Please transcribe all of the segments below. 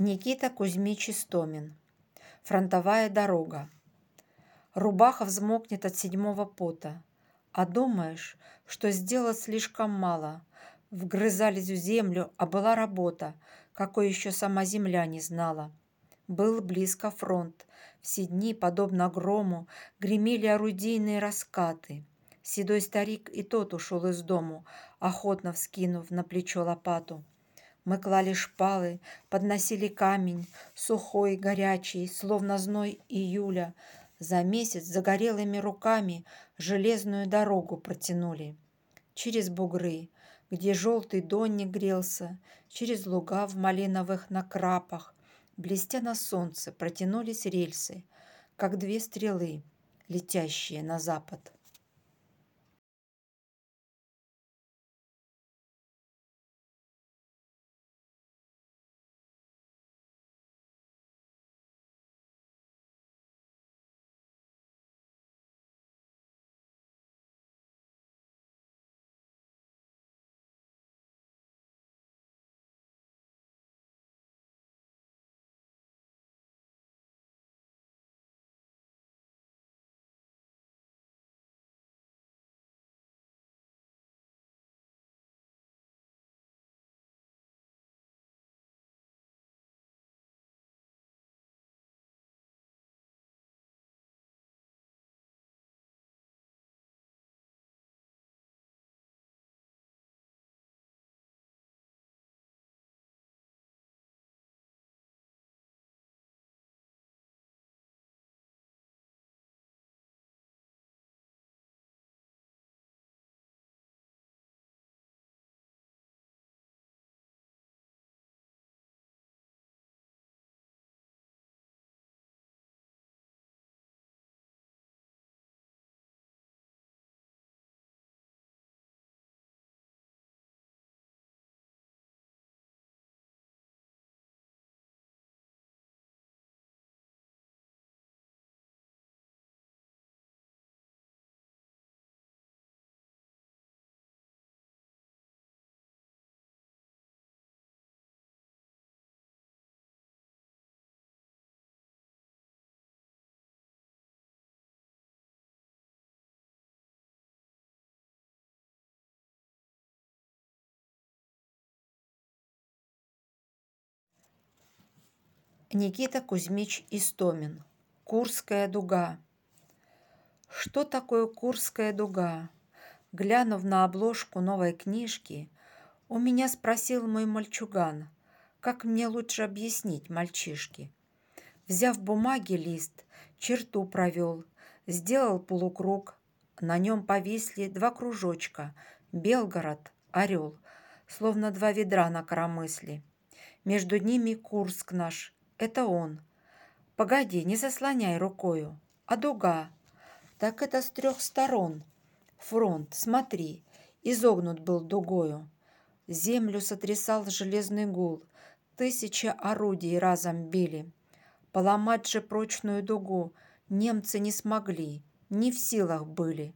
Никита Кузьмич Истомин. Фронтовая дорога. Рубаха взмокнет от седьмого пота. А думаешь, что сделать слишком мало. Вгрызались в землю, а была работа, какой еще сама земля не знала. Был близко фронт. Все дни, подобно грому, гремели орудийные раскаты. Седой старик и тот ушел из дому, охотно вскинув на плечо лопату. Мы клали шпалы, подносили камень, сухой, горячий, словно зной июля. За месяц загорелыми руками железную дорогу протянули. Через бугры, где желтый донник грелся, через луга в малиновых накрапах, блестя на солнце, протянулись рельсы, как две стрелы, летящие на запад. Никита Кузьмич Истомин. Курская дуга. Что такое Курская дуга? Глянув на обложку новой книжки, у меня спросил мой мальчуган, как мне лучше объяснить мальчишке. Взяв бумаги лист, черту провел, сделал полукруг, на нем повисли два кружочка Белгород, Орел, словно два ведра на коромысле. Между ними Курск наш, это он. Погоди, не заслоняй рукою. А дуга? Так это с трех сторон. Фронт, смотри, изогнут был дугою. Землю сотрясал железный гул. Тысячи орудий разом били. Поломать же прочную дугу немцы не смогли, не в силах были.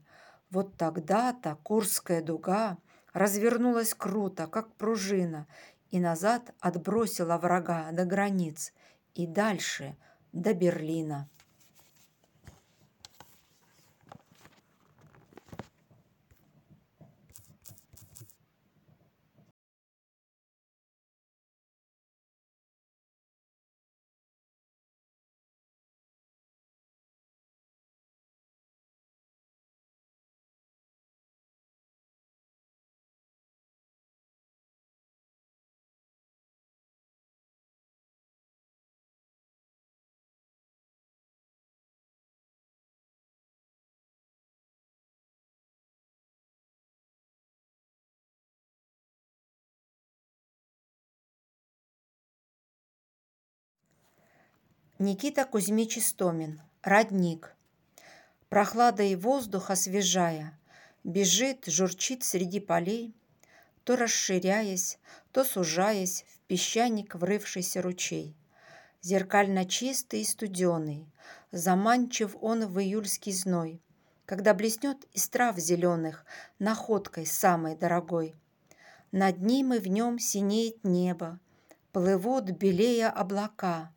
Вот тогда-то Курская дуга развернулась круто, как пружина, и назад отбросила врага до границ и дальше до Берлина. Никита Кузьмич Истомин. Родник. Прохладой воздух освежая, Бежит, журчит среди полей, То расширяясь, то сужаясь В песчаник врывшийся ручей. Зеркально чистый и студеный, Заманчив он в июльский зной, Когда блеснет из трав зеленых Находкой самой дорогой. Над ним и в нем синеет небо, Плывут белее облака.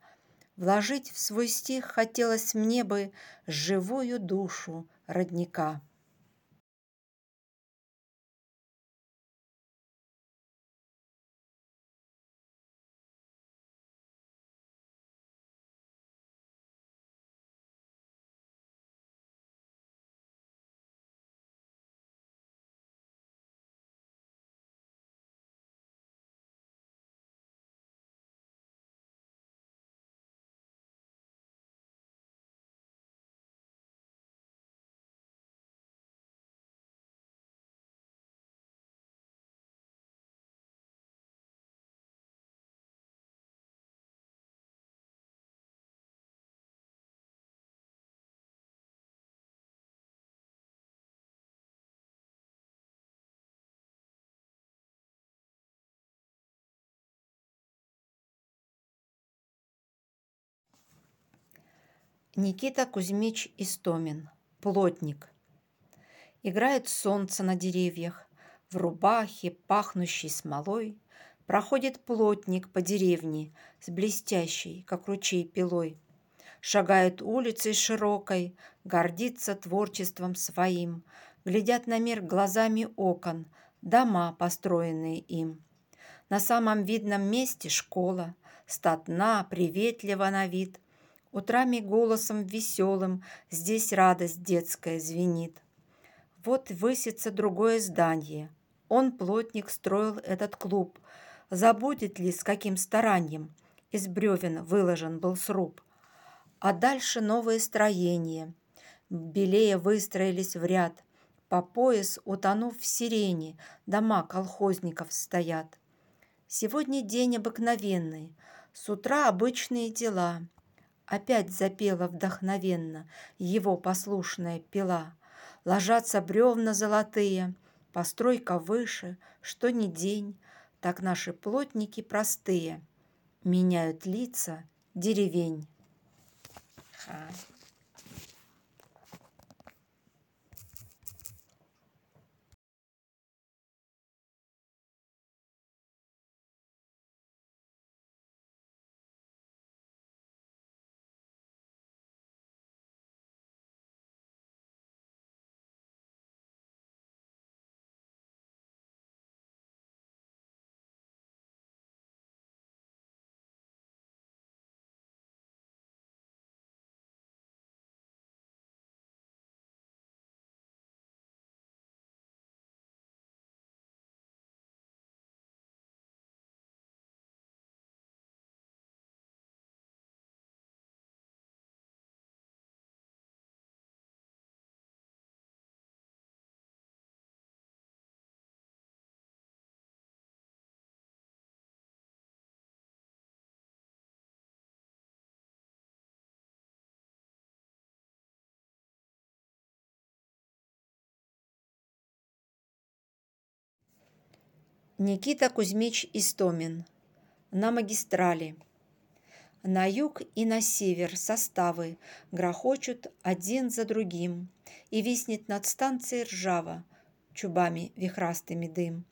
Вложить в свой стих хотелось мне бы живую душу родника. Никита Кузьмич Истомин. Плотник. Играет солнце на деревьях. В рубахе, пахнущей смолой, Проходит плотник по деревне С блестящей, как ручей, пилой. Шагает улицей широкой, Гордится творчеством своим, Глядят на мир глазами окон Дома, построенные им. На самом видном месте школа, Статна, приветлива на вид — Утрами голосом веселым Здесь радость детская звенит. Вот высится другое здание. Он, плотник, строил этот клуб. Забудет ли, с каким старанием Из бревен выложен был сруб. А дальше новые строения. Белее выстроились в ряд. По пояс, утонув в сирене, Дома колхозников стоят. Сегодня день обыкновенный, С утра обычные дела — Опять запела вдохновенно его послушная пила. Ложатся бревна золотые, постройка выше, что ни день, так наши плотники простые меняют лица деревень. Никита Кузьмич Истомин. На магистрали. На юг и на север составы грохочут один за другим, И виснет над станцией ржава, чубами вихрастыми дым.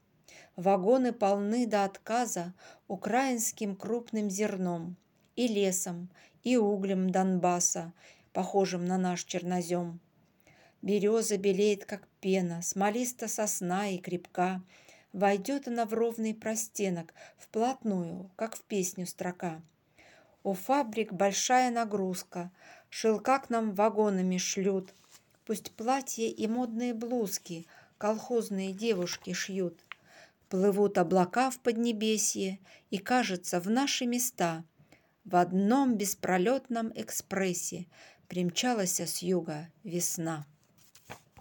Вагоны полны до отказа украинским крупным зерном, И лесом, и углем Донбасса, похожим на наш чернозем. Береза белеет, как пена, смолиста сосна и крепка — Войдет она в ровный простенок, вплотную, как в песню строка. У фабрик большая нагрузка, шелка к нам вагонами шлют. Пусть платья и модные блузки колхозные девушки шьют. Плывут облака в поднебесье, и, кажется, в наши места в одном беспролетном экспрессе примчалась с юга весна.